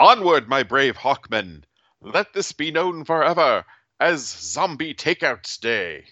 Onward, my brave hawkmen! Let this be known forever as Zombie Takeouts Day.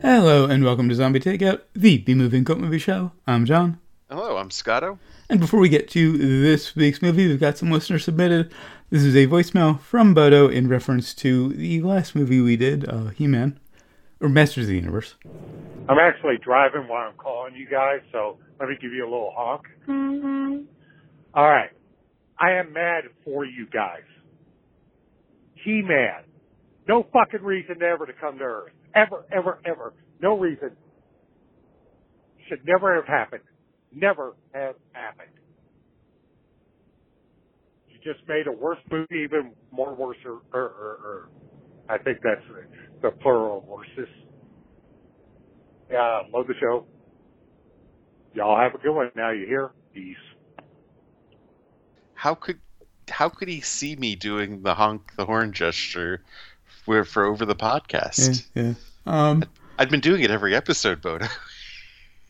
Hello and welcome to Zombie Takeout, the B Movie and Cult Movie Show. I'm John. Hello, I'm Scotto. And before we get to this week's movie, we've got some listeners submitted. This is a voicemail from Bodo in reference to the last movie we did, uh, He-Man, or Masters of the Universe. I'm actually driving while I'm calling you guys, so let me give you a little honk. All right. I am mad for you guys. He-Man. No fucking reason ever to come to Earth. Ever, ever, ever. No reason. Should never have happened. Never have happened. You just made a worse movie even more worse. Or, or, or, or. I think that's the, the plural of worses. Yeah, love the show. Y'all have a good one. Now you hear. Peace. How could how could he see me doing the honk the horn gesture for, for over the podcast? Yeah, yeah. Um, I'd been doing it every episode, Bodo.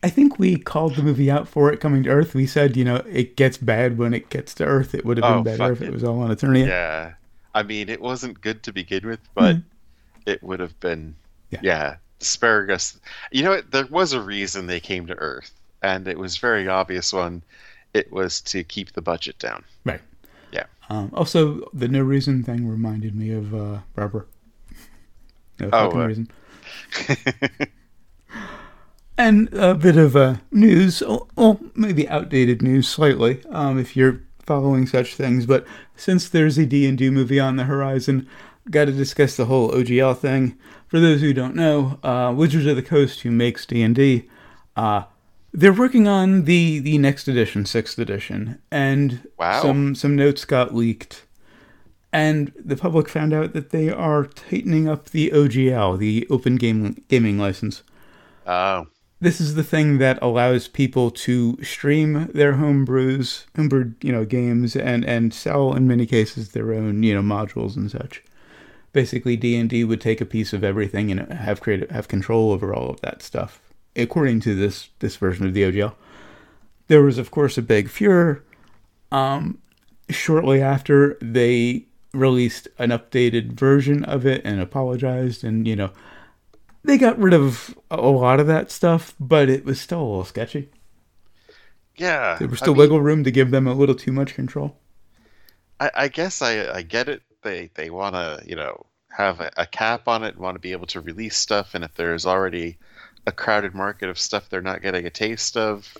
I think we called the movie out for it coming to Earth. We said, you know, it gets bad when it gets to Earth. It would have been Oh, better if it it. was all on Eternia. yeah. I mean, it wasn't good to begin with, but it would have been. Yeah. Yeah. asparagus. You know what? There was a reason they came to Earth, and it was a very obvious one. It was to keep the budget down. Right. Yeah. Um, also, the no reason thing reminded me of uh, Rubber. No Oh, uh, reason. And a bit of uh, news, or maybe outdated news slightly, um, if you're following such things. But since there's a D&D movie on the horizon, got to discuss the whole OGL thing. For those who don't know, uh, Wizards of the Coast, who makes D&D, uh, they're working on the, the next edition, sixth edition, and Wow. some some notes got leaked, and the public found out that they are tightening up the OGL, the Open Game Gaming License. Oh, This is the thing that allows people to stream their homebrews, homebrewed, you know, games, and and sell in many cases their own, you know, modules and such. Basically, D and D would take a piece of everything and have creative, have control over all of that stuff. According to this this version of the OGL, there was of course a big furor. Um, shortly after they released an updated version of it and apologized, and you know they got rid of a lot of that stuff, but it was still a little sketchy. yeah. There was I still mean, wiggle room to give them a little too much control. I, I guess I I get it. They they want to you know have a, a cap on it, want to be able to release stuff, and if there's already a crowded market of stuff they're not getting a taste of,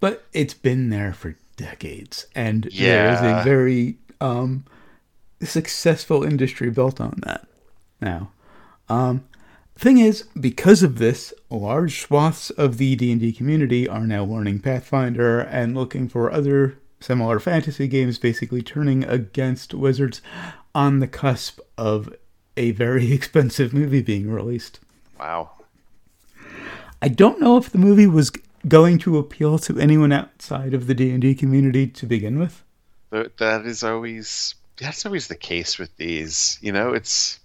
But it's been there for decades, and there is a very um, successful industry built on that. Now, um, thing is, because of this, large swaths of the D and D community are now learning Pathfinder and looking for other similar fantasy games, basically turning against Wizards on the cusp of a very expensive movie being released. wow. I don't know if the movie was going to appeal to anyone outside of the D&D community to begin with. That is always that's always the case with these. You know, it's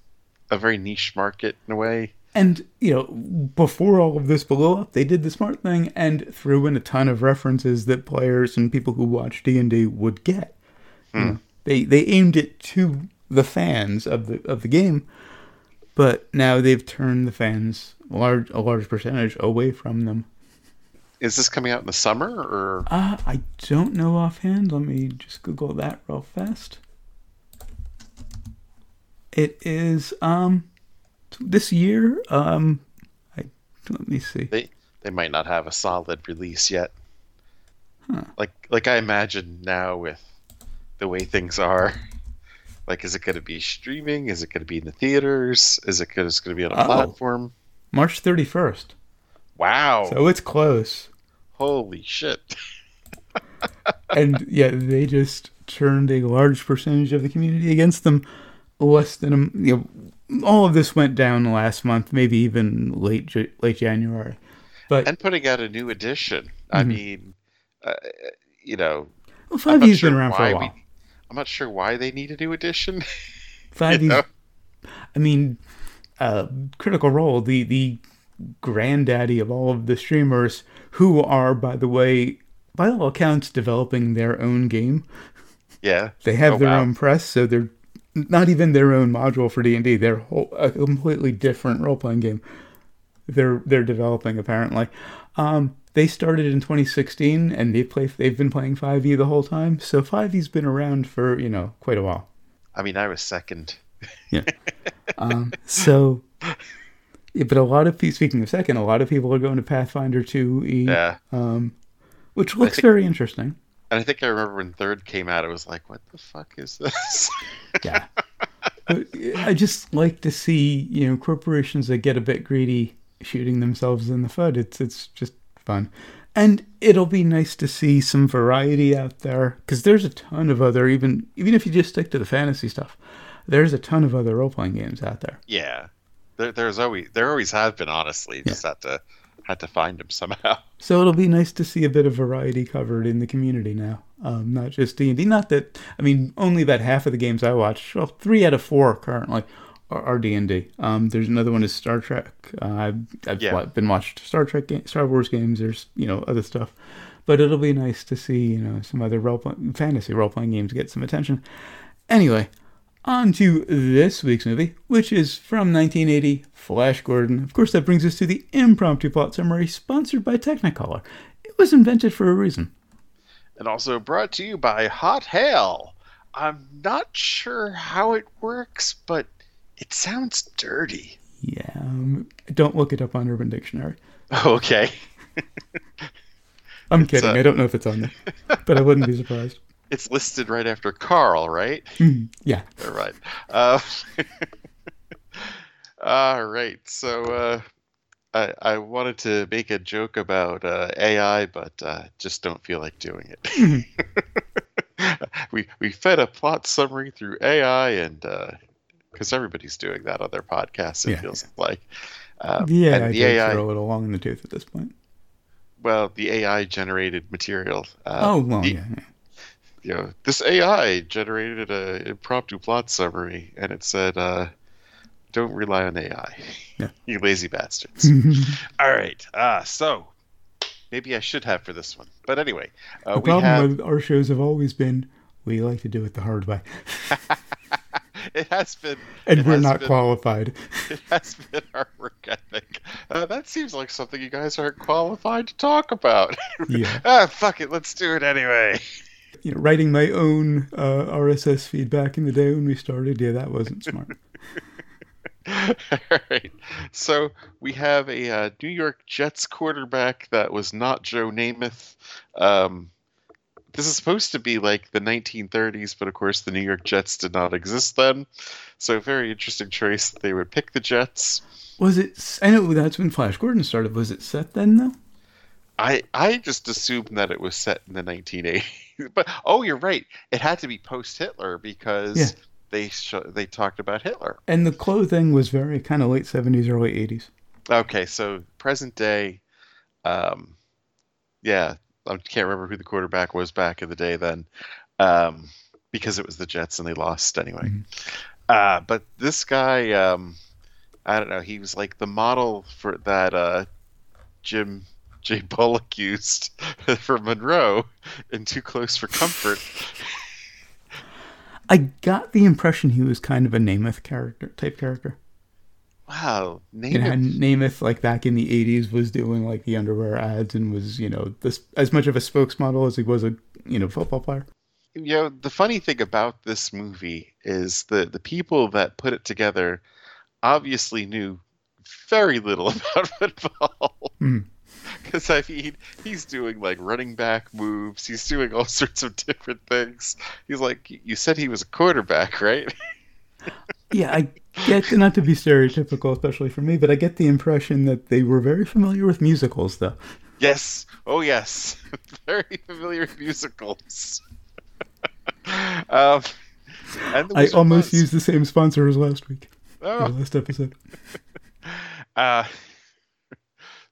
a very niche market in a way. And, you know, before all of this blew up, they did the smart thing and threw in a ton of references that players and people who watch D&D would get. You know, they they aimed it to the fans of the of the game, but now they've turned the fans large a large percentage away from them. Is this coming out in the summer or Uh, I don't know offhand. Let me just Google that real fast. It is um this year. Um, I let me see. they they might not have a solid release yet? Like like I imagine now with the way things are. Like, is it going to be streaming? Is it going to be in the theaters? Is it going to be on a Oh. platform? March thirty first. Wow! So it's close. Holy shit! and yeah, they just turned a large percentage of the community against them. Less than a, you know, all of this went down last month, maybe even late late January. But and putting out a new edition. I mean, uh, you know, Well, 5E's sure been around for a we- while. I'm not sure why they need a new edition. 5E's, you know? I mean, uh, Critical Role, the the granddaddy of all of the streamers, who are, by the way, by all accounts, developing their own game. Yeah. They have Oh, their wow. own press, so they're not even their own module for D and D. They're whole, a completely different role playing game. They're they're developing apparently. Um, they started in 2016, and they play. They've been playing 5e the whole time. So 5e's been around for you know quite a while. I mean, I was second. Um, so, yeah, but a lot of people. Speaking of second, a lot of people are going to Pathfinder 2e, Yeah. um, which looks think- very interesting. And I think I remember when third came out, it was like, what the fuck is this? yeah. I just like to see, you know, corporations that get a bit greedy shooting themselves in the foot. It's it's just fun. And it'll be nice to see some variety out there because there's a ton of other even even if you just stick to the fantasy stuff, there's a ton of other role playing games out there. yeah. There, there's always there always have been, honestly. Just had to had to find them somehow. So it'll be nice to see a bit of variety covered in the community now, um, not just D and D. Not that I mean, only about half of the games I watch, well, three out of four currently are, are D and D. Um, there's another one is Star Trek. Uh, I've, I've Yeah. been watched Star Trek, ga- Star Wars games. There's you know other stuff, but it'll be nice to see you know some other role fantasy role playing games get some attention. Anyway, on to this week's movie, which is from 1980, Flash Gordon. Of course, that brings us to the impromptu plot summary sponsored by Technicolor. It was invented for a reason. And also brought to you by Hot Hail. I'm not sure how it works, but it sounds dirty. Yeah, um, don't look it up on Urban Dictionary. Okay. I'm It's, kidding. uh, I don't know if it's on there, but I wouldn't be surprised. It's listed right after Carl, right? Hmm, yeah. All right. Uh, all right. So uh, I, I wanted to make a joke about uh, AI, but uh, just don't feel like doing it. we we fed a plot summary through AI, and because everybody's doing that on their podcasts, it Yeah, feels like. Um, Yeah, and I the AI, throw it along in the tooth at this point. well, the AI generated material. Uh, oh, well, the- yeah. yeah. You know, this AI generated a impromptu plot summary, and it said, uh, "Don't rely on AI, Yeah. you lazy bastards." All right, uh, so maybe I should have for this one, but anyway, uh, the we problem have. with our shows have always been we like to do it the hard way, it has been, and we're not been- qualified. It has been our work ethic. Uh, that seems like something you guys aren't qualified to talk about. Yeah. ah, fuck it, let's do it anyway. You know, writing my own uh, RSS feed back in the day when we started, yeah, that wasn't smart. All right. So we have a uh, New York Jets quarterback that was not Joe Namath. Um, this is supposed to be like the 1930s, but of course the New York Jets did not exist then. So very interesting choice that they would pick the Jets. Was it? I know that's when Flash Gordon started. Was it set then though? I I just assumed that it was set in the 1980s, but oh, you're right. It had to be post Hitler because Yeah. they sh- they talked about Hitler. And the clothing was very kind of late seventies, early eighties. Okay, so present day, um, yeah, I can't remember who the quarterback was back in the day then, um, because it was the Jets and they lost anyway. Mhm. Uh, but this guy, um, I don't know, he was like the model for that uh, Jim J. Bullock used for Monroe in Too Close for Comfort. I got the impression he was kind of a Namath character type character. Wow, know, how. Namath, like back in the '80s, was doing like the underwear ads and was, you know, this as much of a spokesmodel as he was a, you know, football player. you know the funny thing about this movie is the the people that put it together obviously knew very little about football Mhm. because i mean he's doing like running back moves he's doing all sorts of different things he's like you said he was a quarterback right Yeah, I get not to be stereotypical, especially for me, but I get the impression that they were very familiar with musicals, though. yes oh yes very familiar with musicals um and I almost was. used the same sponsor as last week, Oh. last episode. Uh,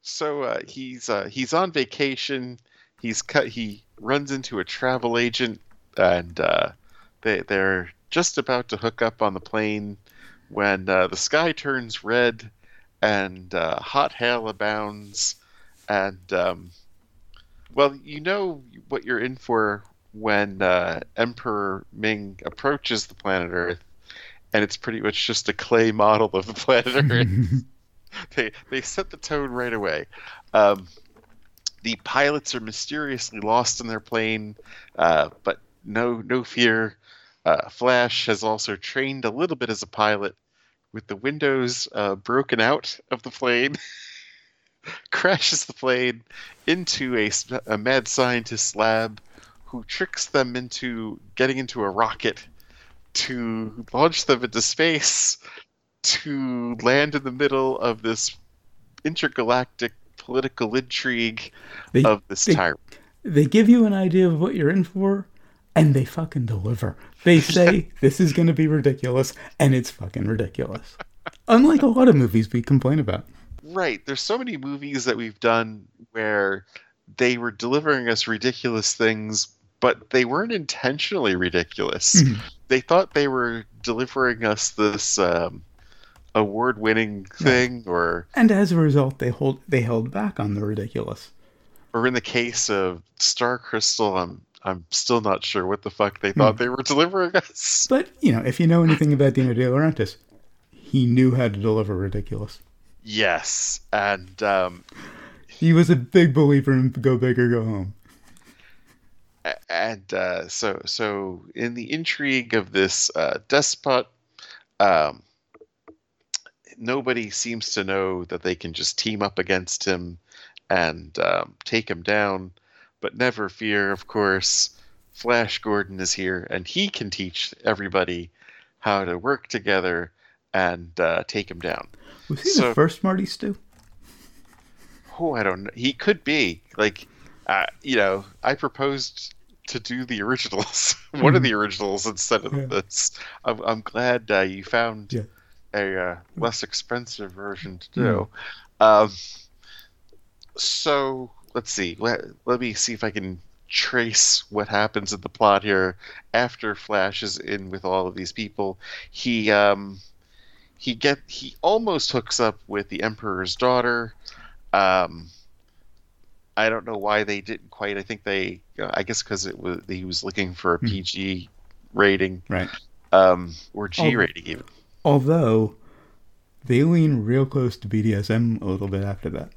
so uh, he's uh, he's on vacation. He's cut. He runs into a travel agent, and uh, they they're just about to hook up on the plane when uh, the sky turns red and uh, hot hail abounds, and um, well, you know what you're in for when uh, Emperor Ming approaches the planet Earth, and it's pretty much just a clay model of the planet Earth. they they set the tone right away. Um, the pilots are mysteriously lost in their plane, uh, but no no fear. Uh, Flash has also trained a little bit as a pilot, with the windows uh, broken out of the plane. crashes the plane into a, a mad scientist lab, who tricks them into getting into a rocket to launch them into space to land in the middle of this intergalactic political intrigue They- of this they- tyrant. They give you an idea of what you're in for, and they fucking deliver. They say this is going to be ridiculous, and it's fucking ridiculous. Unlike a lot of movies we complain about. Right. There's so many movies that we've done where they were delivering us ridiculous things, but they weren't intentionally ridiculous. Mhm. They thought they were delivering us this um, award-winning thing, or, And as a result, they hold they held back on the ridiculous. or in the case of Star Crystal, I'm I'm still not sure what the fuck they thought they were delivering us. But you know, if you know anything about Dino De Laurentiis, he knew how to deliver ridiculous. Yes, and um, He was a big believer in go big or go home. And uh, so so in the intrigue of this uh, despot um, nobody seems to know that they can just team up against him and um, take him down but never fear of course flash gordon is here and he can teach everybody how to work together and uh, take him down Was he So- the first Marty Stu? Oh, I don't know. He could be like, uh, you know, I proposed to do the originals, one of the originals instead of Yeah. this. I'm, I'm glad uh, you found Yeah. A uh, less expensive version to do. Um, so let's see. Let, let me see if I can trace what happens in the plot here after Flash is in with all of these people. He um, he get he almost hooks up with the Emperor's daughter. Um, I don't know why they didn't quite. I think they, uh, I guess, because it was he was looking for a Hmm. PG rating, Right. um, or G Oh. rating even. Although they lean real close to BDSM a little bit after that.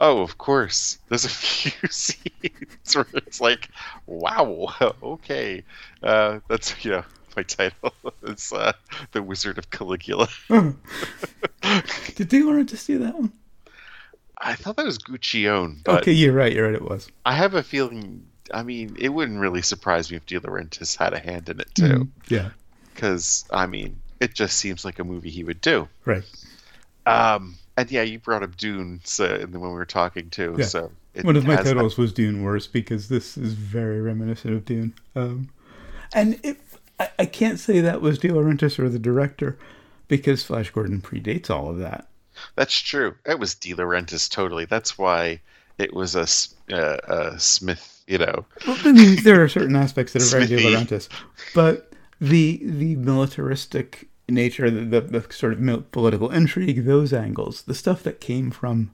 Oh, of course. There's a few scenes where it's like, wow, okay, uh, that's you know my title is uh, the Wizard of Caligula. Did they De Laurentiis see that one? I thought that was Guccione, but okay, you're right. You're right. It was. I have a feeling. I mean, it wouldn't really surprise me if De Laurentiis had a hand in it too. Mm, Yeah. because I mean, it just seems like a movie he would do. Right. Um, and yeah, you brought up Dune so, and then when we were talking too. Yeah. So it One of my titles was Dune Wars because this is very reminiscent of Dune. Um, and if I, I can't say that was De Laurentiis or the director because Flash Gordon predates all of that. That's true. It was De Laurentiis totally. That's why it was a, uh, a Smith. You know, Well, I mean, there are certain aspects that are very De. Laurentiis, but the the militaristic nature, the, the, the sort of political intrigue, those angles, the stuff that came from,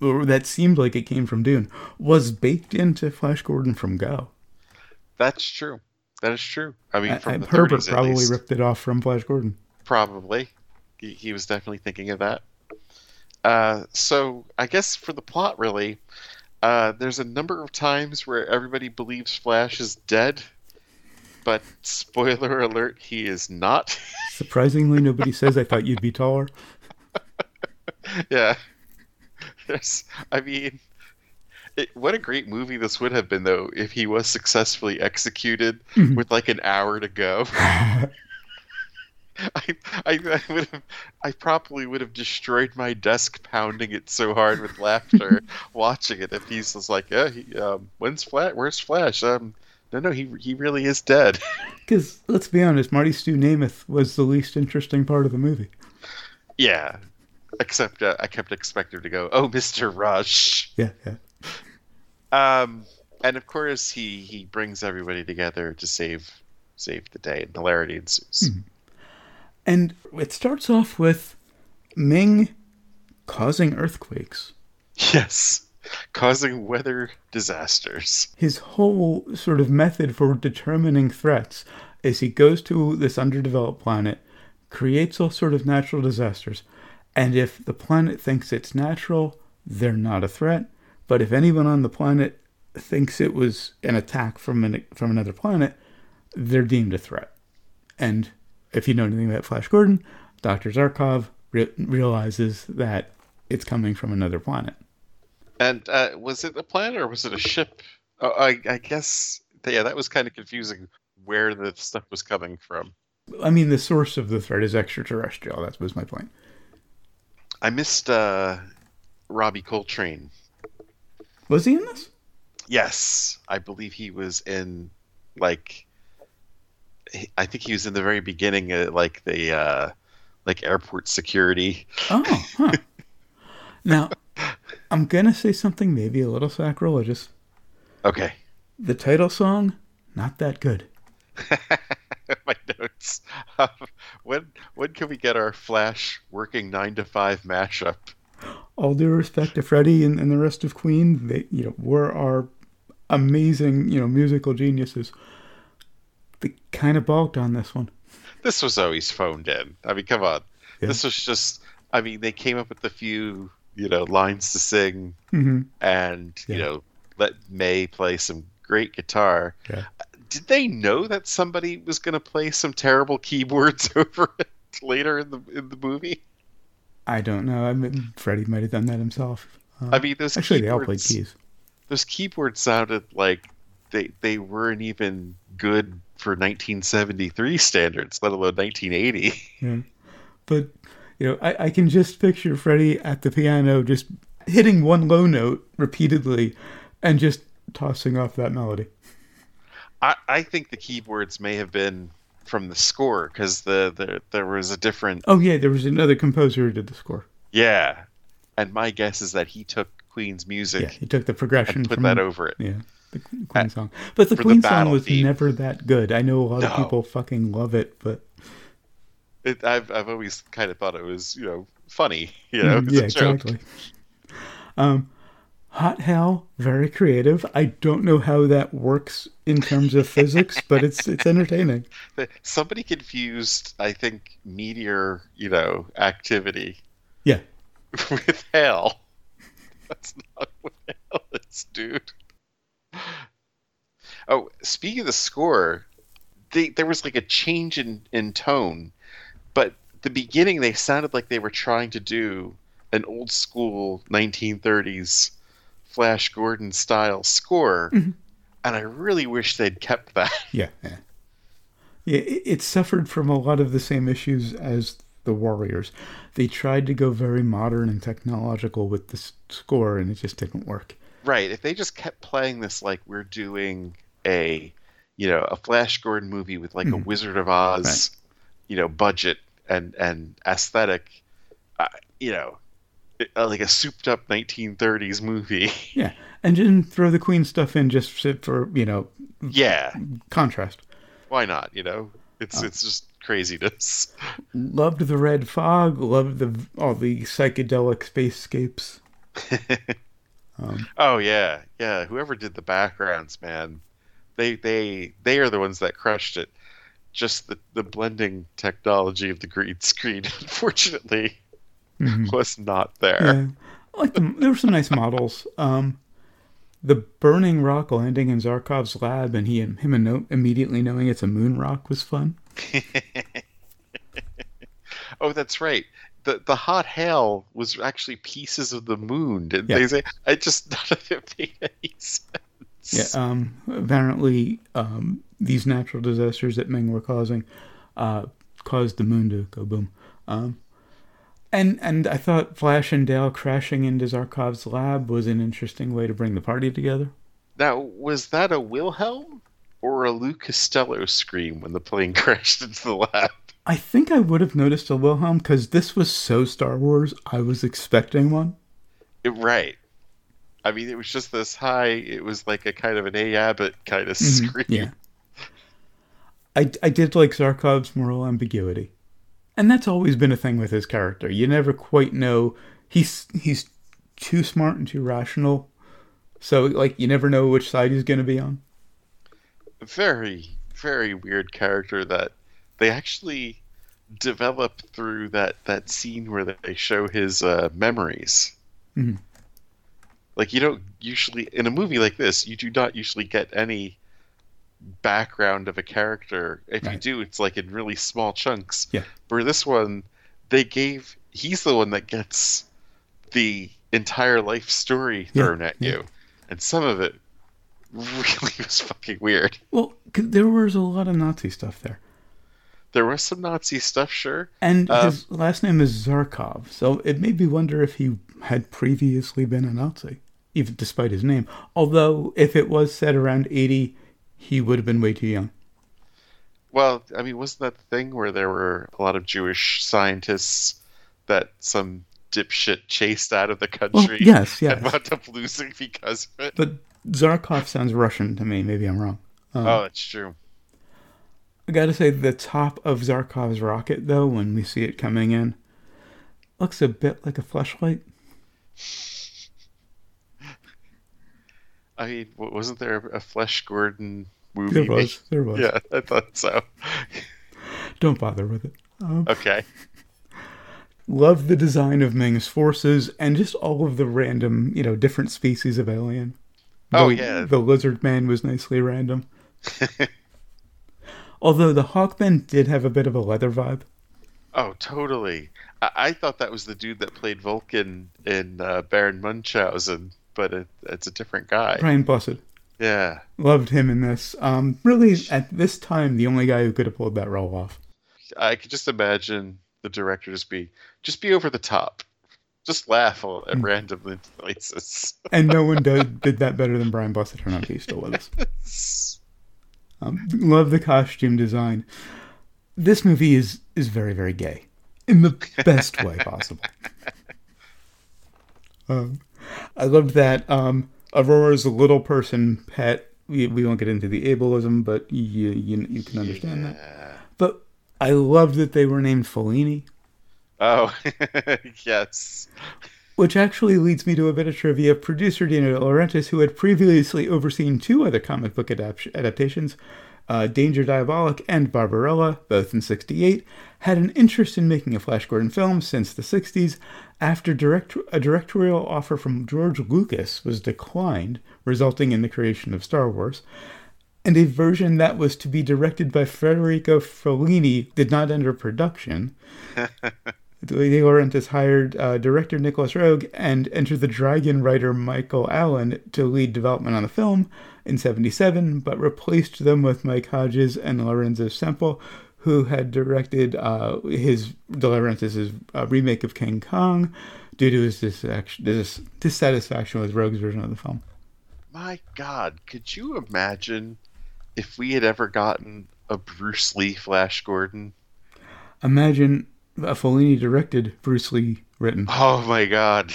or that seemed like it came from Dune, was baked into Flash Gordon from Go. that's true. That is true. I mean, from I, the Herbert 30s at probably ripped it off from Flash Gordon. Probably. He, he was definitely thinking of that. Uh, so I guess for the plot, really, uh, there's a number of times where everybody believes Flash is dead, but spoiler alert, he is not. Surprisingly, nobody says I thought you'd be taller. yeah. There's, I mean, it, what a great movie this would have been, though, if he was successfully executed Mhm. with like an hour to go. I, I, I would have, I probably would have destroyed my desk pounding it so hard with laughter watching it. If he's just like, yeah, he, um, when's Flash? Where's Flash? Um, no, no, he he really is dead. Because let's be honest, Marty Stu Namath was the least interesting part of the movie. yeah, except uh, I kept expecting to go, oh, Mister Rush. Yeah, yeah. Um, and of course he he brings everybody together to save save the day, and hilarity ensues. And it starts off with Ming causing earthquakes. Yes, causing weather disasters. His whole sort of method for determining threats is he goes to this underdeveloped planet, creates all sort of natural disasters, and if the planet thinks it's natural, they're not a threat. But if anyone on the planet thinks it was an attack from an, from another planet, they're deemed a threat. And if you know anything about Flash Gordon, Dr. Zarkov re- realizes that it's coming from another planet. And uh, was it a planet or was it a ship? Oh, I, I guess yeah, that was kind of confusing where the stuff was coming from. I mean, the source of the threat is extraterrestrial. That was my point. I missed uh, Robbie Coltrane. Was he in this? Yes, I believe he was in like I think he was in the very beginning, uh, like the uh, like airport security. Oh, huh. now, I'm going to say something maybe a little sacrilegious. Okay, The title song, not that good. my notes. Um, when when can we get our Flash working nine to five mashup? All due respect to Freddie and, and the rest of Queen, they you know were our amazing you know musical geniuses. They kind of balked on this one. This was always phoned in. I mean, come on. Yeah. This was just. I mean, they came up with a few you know lines to sing, hmm and you know let May play some great guitar. Yeah. Did they know that somebody was going to play some terrible keyboards over it later in the in the movie? I don't know. I mean, Freddie might have done that himself. Uh, I mean, those actually, they all played keys. those keyboards sounded like they they weren't even good for 1973 standards, let alone 1980. Yeah. But, you know, I, I can just picture Freddie at the piano just hitting one low note repeatedly and just tossing off that melody. I, I think the keyboards may have been from the score because the, the there was a different Oh, yeah, there was another composer who did the score. yeah, and my guess is that he took Queen's music Yeah, he took the progression and put from that over it. Yeah, the Queen song. But the for the Queen song was theme. never that good. I know a lot of people fucking love it, but It, I've I've always kind of thought it was you know funny, you know, Mm, yeah, exactly. Um, Hot Hell, very creative. I don't know how that works in terms of physics, but it's it's entertaining. Somebody confused, I think, meteor, you know, activity Yeah, with hell. That's not what hell is, dude. Oh, speaking of the score, they, there was like a change in, in tone, the beginning they sounded like they were trying to do an old school 1930s Flash Gordon style score, Mhm. and I really wish they'd kept that. yeah, yeah. Yeah, it, it suffered from a lot of the same issues as the Warriors. They tried to go very modern and technological with the score, and it just didn't work. Right. If they just kept playing this like we're doing a, you know, a Flash Gordon movie with like a Mhm. Wizard of Oz, Right. you know, budget and and aesthetic, uh, you know, uh, like a souped up 1930s movie. Yeah, and didn't throw the Queen stuff in just for you know yeah. contrast. Why not? You know, it's Oh. it's just craziness. Loved the red fog. Loved the all the psychedelic spacescapes. Um, Oh yeah, yeah. Whoever did the backgrounds, man, they they they are the ones that crushed it. Just the the blending technology of the green screen, unfortunately, mhm. was not there. Yeah, like them. There were some nice models. Um, the burning rock landing in Zarkov's lab, and he and him and no, immediately knowing it's a moon rock was fun. oh, that's right. The the hot hail was actually pieces of the moon. Did Yeah. they say? I just none of it made any sense. Yeah. Um, apparently, um, these natural disasters that Ming were causing uh, caused the moon to go boom. Um, and and I thought Flash and Dale crashing into Zarkov's lab was an interesting way to bring the party together. Now, was that a Wilhelm or a Lou Costello scream when the plane crashed into the lab? I think I would have noticed a Wilhelm because this was so Star Wars. I was expecting one. Right. I mean, it was just this high. It was like a kind of an A Abbott kind of Mhm, scream. Yeah. I, I did like Zarkov's moral ambiguity. And that's always been a thing with his character. You never quite know. He's he's too smart and too rational. So like you never know which side he's going to be on. Very, very weird character that they actually develop through that that scene where they show his uh, memories. Mhm. Like you don't usually in a movie like this, you do not usually get any background of a character. If you do, it's like in really small chunks. Yeah. For this one, they gave he's the one that gets the entire life story Yeah, thrown at yeah. you, and some of it really was fucking weird. Well, there was a lot of Nazi stuff there. There was some Nazi stuff, sure. And Um, his last name is Zarkov, so it made me wonder if he had previously been a Nazi, even despite his name. Although, if it was set around 80, he would have been way too young. Well, I mean, wasn't that the thing where there were a lot of Jewish scientists that some dipshit chased out of the Well, country yes, and yes. wound up losing because of it? But Zarkov sounds Russian to me. Maybe I'm wrong. Uh, oh, that's true. I gotta say, the top of Zarkov's rocket, though, when we see it coming in, looks a bit like a flashlight. I mean, wasn't there a Flesh Gordon movie? There was. There was. Yeah, I thought so. Don't bother with it. Um, Okay. love the design of Ming's forces and just all of the random, you know, different species of alien. Oh, yeah. The lizard man was nicely random. Although the Hawkman did have a bit of a leather vibe. Oh, totally. I, I thought that was the dude that played Vulcan in uh, Baron Munchausen, but it, it's a different guy. Brian Blessed. Yeah. Loved him in this. Um, really, at this time, the only guy who could have pulled that role off. I could just imagine the director just be just be over the top, just laugh at Hmm. random places. And no one did, did that better than Brian Blessed. I don't know if he's still with us. Um, love the costume design. This movie is is very very gay, in the best way possible. Um, I loved that. Um, Aurora's a little person pet. We, we won't get into the ableism, but you you, you can understand that. But I loved that they were named Fellini, Oh, yes. which actually leads me to a bit of trivia. Of producer Dino De Laurentiis, who had previously overseen two other comic book adapt- adaptations, uh, Danger Diabolik and Barbarella, both in 68, had an interest in making a Flash Gordon film since the 60s after direct- a directorial offer from George Lucas was declined, resulting in the creation of Star Wars. And a version that was to be directed by Federico Fellini did not enter production. De Laurentiis hired uh, director Nicholas Roeg and Enter the Dragon writer Michael Allin to lead development on the film in 77, but replaced them with Mike Hodges and Lorenzo Semple, who had directed uh, his De Laurentiis' uh, remake of King Kong due to his dis- dissatisfaction with Roeg's version of the film. My God, could you imagine if we had ever gotten a Bruce Lee Flash Gordon? Imagine a Fellini directed, Bruce Lee written. Oh my God.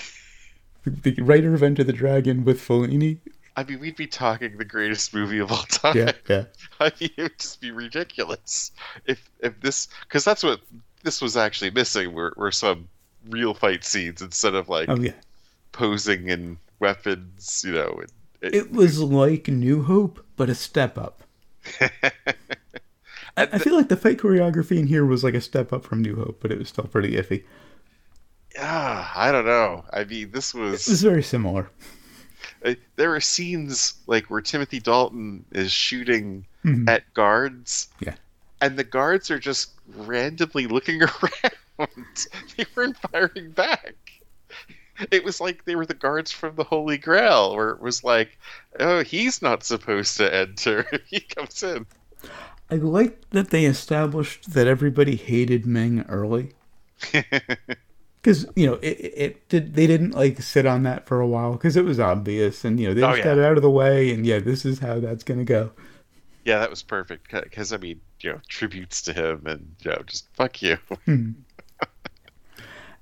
The, the writer of Enter the Dragon with Fellini. I mean, we'd be talking the greatest movie of all time. Yeah, yeah. I mean, it would just be ridiculous if if this because that's what this was actually missing were, were some real fight scenes instead of like Oh, yeah. posing in weapons, you know. And, It was like New Hope, but a step up. I, I feel like the fight choreography in here was like a step up from New Hope, but it was still pretty iffy. yeah, I don't know. I mean, this It was was very similar. Uh, there are scenes like where Timothy Dalton is shooting Mhm. at guards. Yeah. And the guards are just randomly looking around. they weren't firing back. It was like they were the guards from the Holy Grail, where it was like, oh, he's not supposed to enter if he comes in. I like that they established that everybody hated Ming early. Because you know it, it, did. They didn't like sit on that for a while because it was obvious, and you know they Oh, just yeah. got it out of the way, and yeah, this is how that's gonna go. yeah, that was perfect. Because, I mean, you know, tributes to him and, you know, just fuck you. Hmm.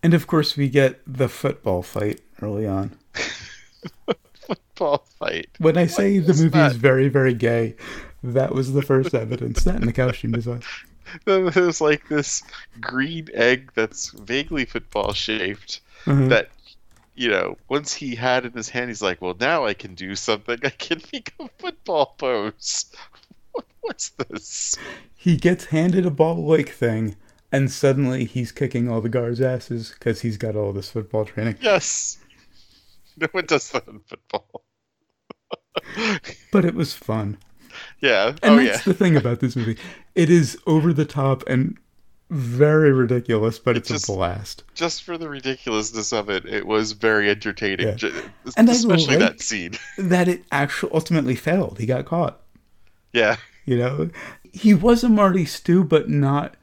And of course, we get the football fight early on. football fight. When I say the movie that? is very, very gay, that was the first evidence. That and the costume design. There's like this green egg that's vaguely football shaped Uh-huh. that you know, once he had in his hand, he's like, "Well, now I can do something. I can make a football pose." What, what's this? He gets handed a ball-like thing, and suddenly he's kicking all the guards' asses because he's got all this football training. Yes, no one does that in football. But it was fun. Yeah. And oh that's yeah. the thing about this movie. It is over the top and very ridiculous, but it's, It's just- a blast. Just for the ridiculousness of it, it was very entertaining. Yeah. Ju- And especially that scene. That it actually ultimately failed. He got caught. Yeah. You know, he was a Marty Stu, but not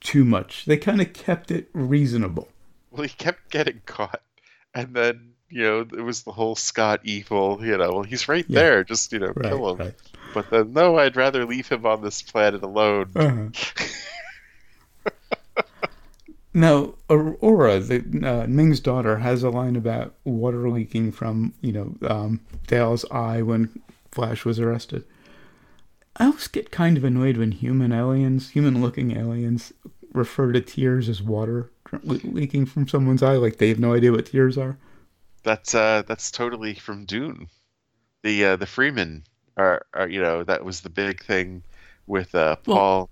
too much. They kind of kept it reasonable. Well, he kept getting caught, and then you know it was the whole Scott evil. You know, well, he's right Yeah. there. Just you know, Right, kill him. right. But then, no, I'd rather leave him on this planet alone. Uh-huh. now, Aurora, the, uh, Ming's daughter, has a line about water leaking from you know um, Dale's eye when Flash was arrested. I always get kind of annoyed when human aliens, human-looking aliens, refer to tears as water le- leaking from someone's eye, like they have no idea what tears are. That's uh, that's totally from Dune. The uh, the Fremen are, are you know that was the big thing with uh, Well- Paul.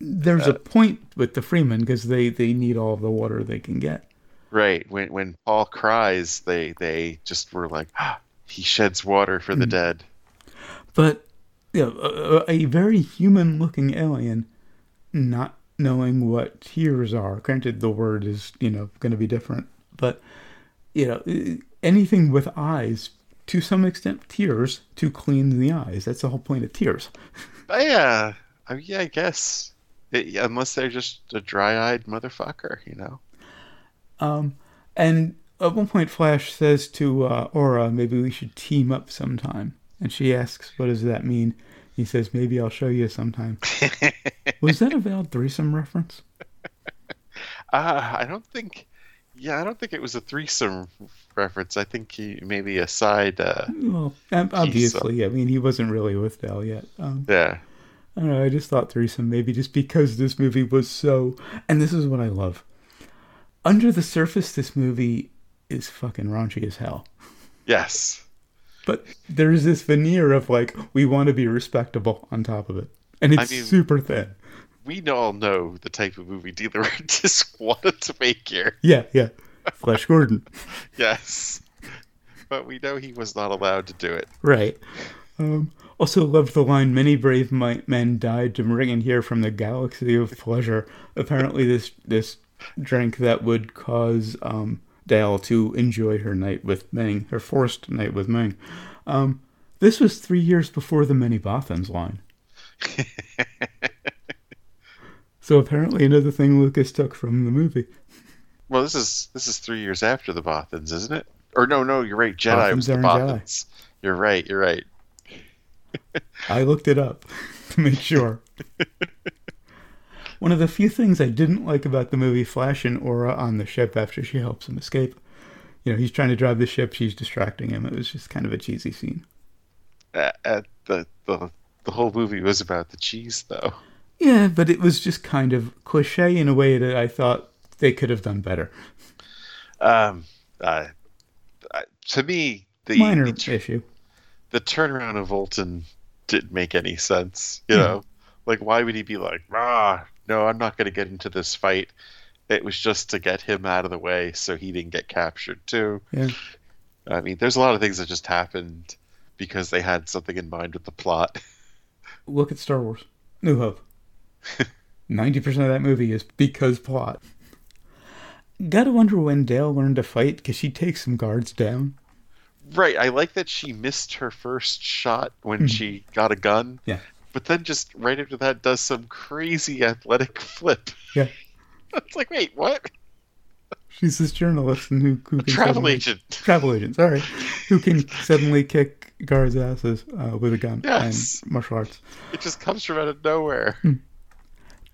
There's a point with the Fremen because they they need all the water they can get. Right when when Paul cries, they they just were like, ah, he sheds water for the Hmm. dead. But you know, a, a very human-looking alien, not knowing what tears are. Granted, the word is you know going to be different, but you know anything with eyes, to some extent, tears to clean the eyes. That's the whole point of tears. But yeah, I mean, yeah, I guess it, unless they're just a dry-eyed motherfucker, you know. Um, and at one point, Flash says to uh, Aura, "Maybe we should team up sometime." And she asks, "What does that mean?" He says, "Maybe I'll show you sometime." Was that a veiled threesome reference? Uh, I don't think. Yeah, I don't think it was a threesome reference. I think he maybe a side. Uh, Well, ob- obviously, I mean, he wasn't really with Dell yet. Um, yeah, I don't know. I just thought threesome maybe just because this movie was so. And this is what I love. Under the surface, this movie is fucking raunchy as hell. yes, But there's this veneer of like we want to be respectable on top of it, and it's I mean- super thin. we all know the type of movie dealer just wanted to make here. Yeah, yeah. Flash Gordon, Yes, but we know he was not allowed to do it. right? Um, also loved the line, "Many brave men died to bring in here from the galaxy of pleasure." Apparently, this this drink that would cause um, Dale to enjoy her night with Ming, her forced night with Ming. Um, this was three years before the Many Bothans line. so apparently, another thing Lucas took from the movie. Well, this is this is three years after the Bothans, isn't it? Or no, no, you're right. Jedi was Bothans the are in Jedi. You're right. You're right. I looked it up to make sure. One of the few things I didn't like about the movie Flash and Aura on the ship after she helps him escape. You know, he's trying to drive the ship, she's distracting him. It was just kind of a cheesy scene. Uh, uh, the the the whole movie was about the cheese, though. Yeah, but it was just kind of cliche in a way that I thought they could have done better. Um, uh, uh, to me, the Minor the, tur- issue. the turnaround of Vultan didn't make any sense. You Hmm. know, like why would he be like, ah, no, I'm not going to get into this fight. It was just to get him out of the way so he didn't get captured too. Yeah. I mean, there's a lot of things that just happened because they had something in mind with the plot. Look at Star Wars. New Hope. 90% of that movie is because plot. Gotta wonder when Dale learned to fight because she takes some guards down. Right. I like that she missed her first shot when she got a gun. Hmm. Yeah. But then just right after that does some crazy athletic flip. Yeah. it's like, wait, what? She's this journalist and who, who can Travel suddenly, agent. travel agent, sorry, who can suddenly kick guards' asses uh, with a gun Yes. and martial arts. It just comes from out of nowhere.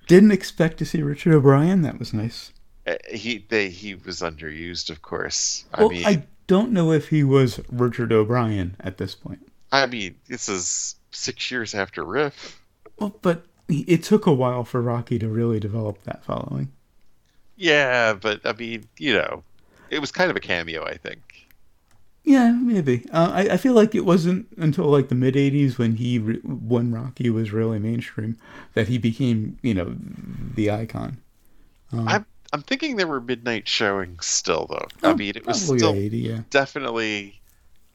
Didn't expect to see Richard O'Brien. That was nice. Uh, he they he was underused, of course. I Well, mean, I don't know if he was Richard O'Brien at this point. I mean, this is six years after Riff. Well, but it took a while for Rocky to really develop that following. Yeah, but I mean, you know, it was kind of a cameo, I think. Yeah, maybe. Uh, I, I feel like it wasn't until like the mid '80s when he re- when Rocky was really mainstream that he became, you know, the icon. Um, I'm I'm thinking there were midnight showings still, though. Oh, I mean, it was still 80, yeah. definitely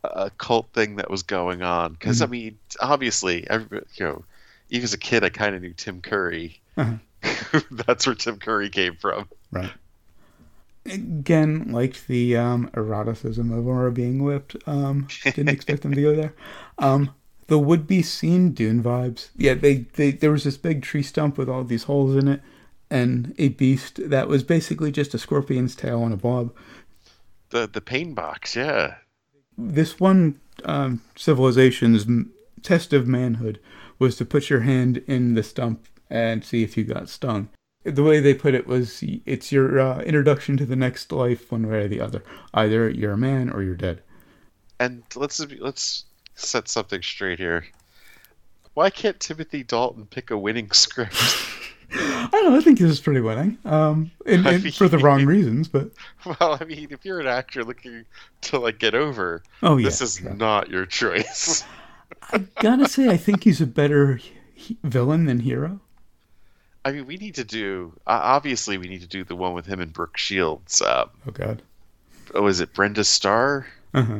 a cult thing that was going on. Because mm-hmm. I mean, obviously, every, you know, even as a kid, I kind of knew Tim Curry. Uh-huh. That's where Tim Curry came from. Right again, like the um, eroticism of Aura being whipped. Um, didn't expect them to go there. Um, the would be scene Dune vibes. Yeah, they, they there was this big tree stump with all these holes in it, and a beast that was basically just a scorpion's tail on a blob. The the pain box, yeah. This one um, civilization's test of manhood was to put your hand in the stump and see if you got stung. The way they put it was it's your uh, introduction to the next life one way or the other. Either you're a man or you're dead. And let's let's set something straight here. Why can't timothy dalton pick a winning script i don't know i think this is pretty winning um and mean, for the wrong reasons but well i mean if you're an actor looking to like get over oh yeah, this is yeah. not your choice i gotta say i think he's a better villain than hero I mean, we need to do. Uh, obviously, we need to do the one with him and Brooke Shields. Um, oh God. Oh, is it Brenda Starr? Uh huh.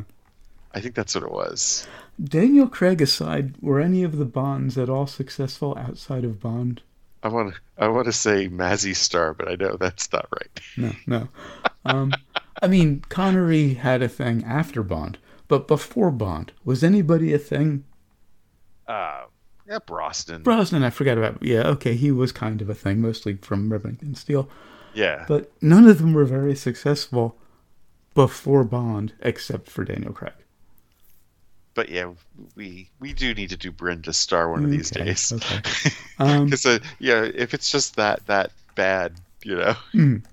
I think that's what it was. Daniel Craig aside, were any of the Bonds at all successful outside of Bond? I want to. I want to say Mazzy Star, but I know that's not right. No, no. Um, I mean, Connery had a thing after Bond, but before Bond, was anybody a thing? Uh, yeah, Brosnan. Brosnan, I forgot about. Yeah, okay, he was kind of a thing, mostly from Remington Steele. Yeah. But none of them were very successful before Bond, except for Daniel Craig. But yeah, we we do need to do Brenda Starr one of these okay, days. Okay. Um, uh, yeah, if it's just that that bad, you know. Mm.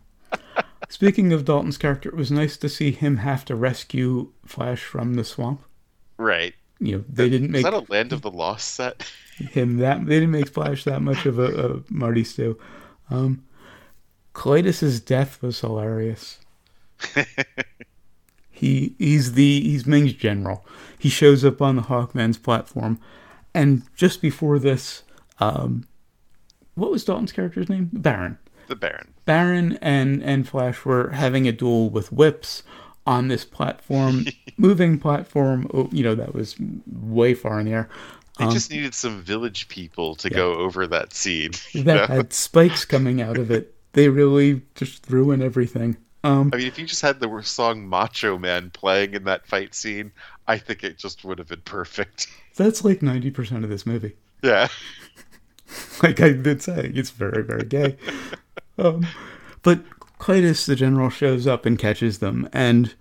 Speaking of Dalton's character, it was nice to see him have to rescue Flash from the swamp. Right. You know, they didn't make. Is that a Land of the Lost set? him that they didn't make Flash that much of a, a Marty Stu. Um, Klytus's death was hilarious. he he's the he's Ming's general. He shows up on the Hawkman's platform, and just before this, um, what was Dalton's character's name? Baron. The Baron. Baron and and Flash were having a duel with whips on this platform, moving platform. Oh, you know that was way far in the air. They um, just needed some village people to yeah. go over that scene. That know? had spikes coming out of it. They really just ruin everything. Um, I mean, if you just had the song Macho Man playing in that fight scene, I think it just would have been perfect. That's like 90% of this movie. Yeah. like I've been saying, it's very, very gay. um, but Klytus, the general, shows up and catches them, and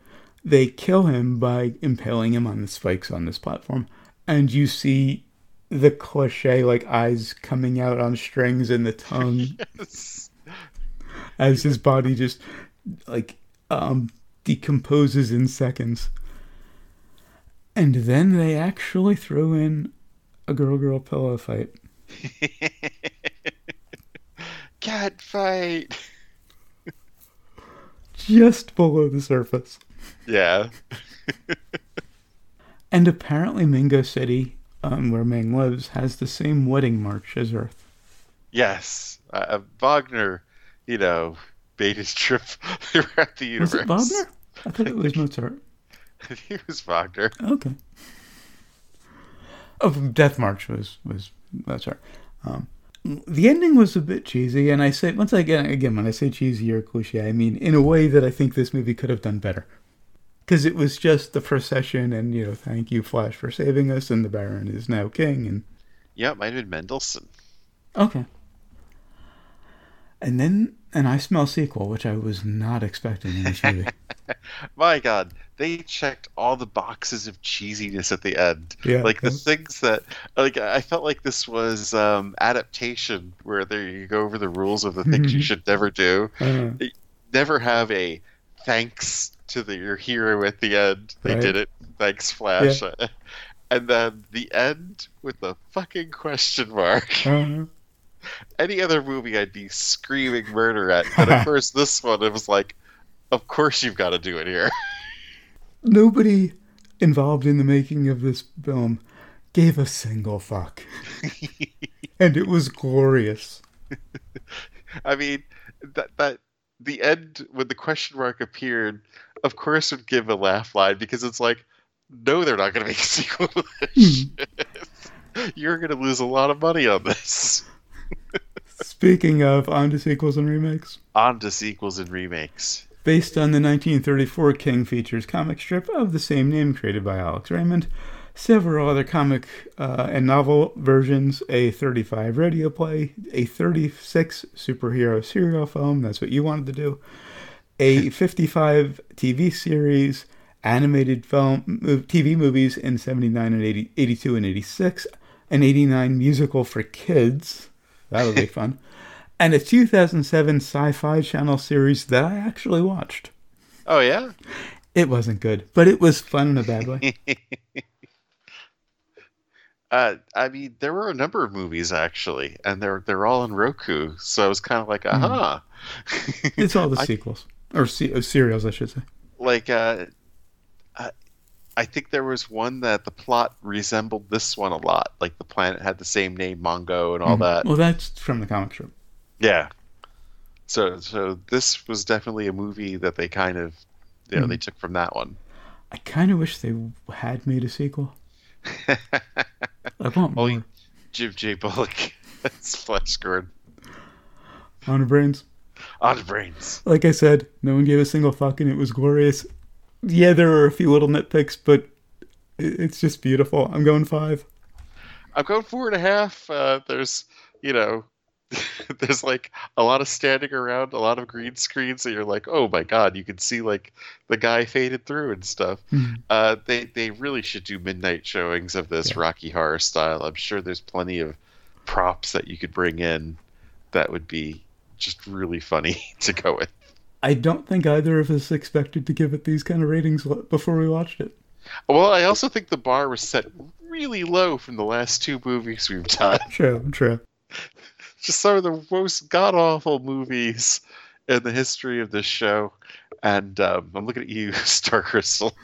they kill him by impaling him on the spikes on this platform. And you see the cliche like eyes coming out on strings and the tongue yes. as his body just like um decomposes in seconds. And then they actually throw in a girl girl pillow fight. Cat fight! Just below the surface. Yeah. And apparently mingo city um, where Ming lives, has the same wedding march as Earth. Yes, uh, Wagner, you know, made his trip around the universe. Was it Wagner? I thought it was Mozart. I think it was Wagner. Okay. Oh, Death March was was Mozart. Um, the ending was a bit cheesy, and I say once again, again when I say cheesy or cliche, I mean in a way that I think this movie could have done better because it was just the procession and you know thank you flash for saving us and the baron is now king and yeah it might have been mendelssohn okay and then and i smell sequel which i was not expecting in this movie my god they checked all the boxes of cheesiness at the end yeah, like the things that like i felt like this was um adaptation where they you go over the rules of the things you should never do uh-huh. never have a thanks to the, your hero at the end. They Right. did it. Thanks, Flash. And then the end with the fucking question mark. Uh, Any other movie, I'd be screaming murder at. But of course, this one, it was like, of course you've got to do it here. nobody involved in the making of this film gave a single fuck. and it was glorious. I mean, that that the end when the question mark appeared, of course, would give a laugh line because it's like, no, they're not going to make a sequel to this. Hmm. shit. You're going to lose a lot of money on this. Speaking of on to sequels and remakes, On to sequels and remakes. based on the 1934 King Features comic strip of the same name created by Alex Raymond, several other comic uh, and novel versions, a 35 radio play, a 36 superhero serial film, that's what you wanted to do, a 55 TV series, animated film, TV movies in 79 and 80, 82 and 86, an 89 musical for kids, that would be fun, and a 2007 sci fi channel series that I actually watched. Oh yeah. It wasn't good, but it was fun in a bad way. Uh, I mean, there were a number of movies actually, and they're they're all on Roku. So I was kind of like, aha. It's all the I- sequels or se- uh, serials, I should say. like uh, I, I think there was one that the plot resembled this one a lot. Like the planet had the same name, Mongo, and all Mhm. that. Well, that's from the comic strip. Yeah. So so this was definitely a movie that they kind of, you know, Mhm. they took from that one. I kind of wish they had made a sequel. I want Well, more. Jim J. Bullock as Flesh Gordon On the brains. on brains. Like I said, no one gave a single fuck, and it was glorious. Yeah, there are a few little nitpicks, but it's just beautiful. I'm going five. I'm going four and a half. Uh, there's, you know, there's like a lot of standing around, a lot of green screens, so you're like, oh my god, you can see like the guy faded through and stuff. Mhm. Uh, they they really should do midnight showings of this Yeah. Rocky Horror style. I'm sure there's plenty of props that you could bring in that would be just really funny to go with. I don't think either of us expected to give it these kind of ratings before we watched it. Well, I also think the bar was set really low from the last two movies we've done. True, true. just some of the most god awful movies in the history of this show. And um, I'm looking at you, Star Crystal.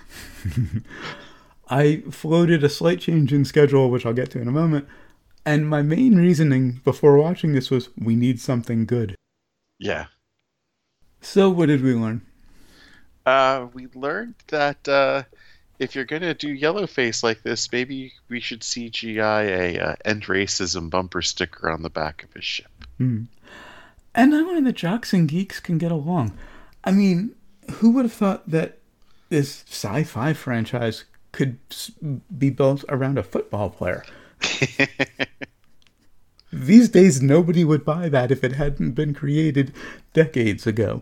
I floated a slight change in schedule, which I'll get to in a moment. And my main reasoning before watching this was we need something good. Yeah. So, what did we learn? Uh, we learned that uh, if you're going to do yellow face like this, maybe we should CGI a uh, end racism bumper sticker on the back of his ship. Hmm. And I learned that jocks and geeks can get along. I mean, who would have thought that this sci fi franchise could be built around a football player? These days, nobody would buy that if it hadn't been created decades ago.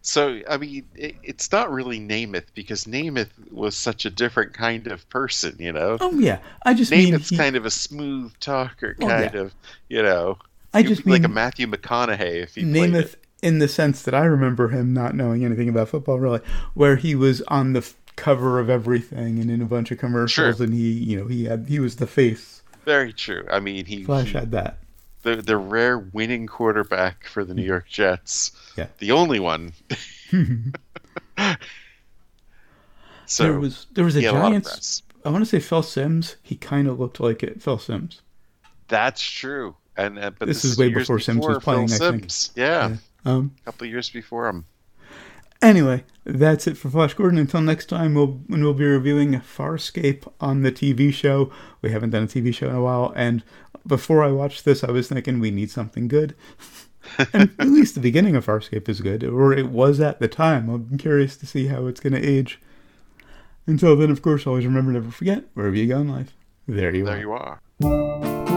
So, I mean, it, it's not really Namath because Namath was such a different kind of person, you know? Oh, yeah. I just mean. Namath's he- kind of a smooth talker, Oh, kind yeah. of, you know. I just be like a Matthew McConaughey if he Namath it. in the sense that I remember him not knowing anything about football really, where he was on the cover of everything and in a bunch of commercials, Sure. and he, you know, he had he was the face. Very true. I mean, he, Flash had that. the the rare winning quarterback for the New York Jets. Yeah. The only one. so there was there was a he had a lot of Giants. press. I want to say Phil Simms. He kind of looked like it. Phil Simms. That's true. And uh, but This this, is way before Simms was Phil playing, I think. Simms. Yeah, Yeah. Um. a couple of years before him. Anyway, that's it for Flash Gordon. Until next time, we'll when we'll be reviewing Farscape on the TV show. We haven't done a TV show in a while, and before I watched this, I was thinking we need something good. and at least the beginning of Farscape is good, or it was at the time. I'm curious to see how it's going to age. Until then, of course, always remember never forget wherever you go in life, there you There are. you are.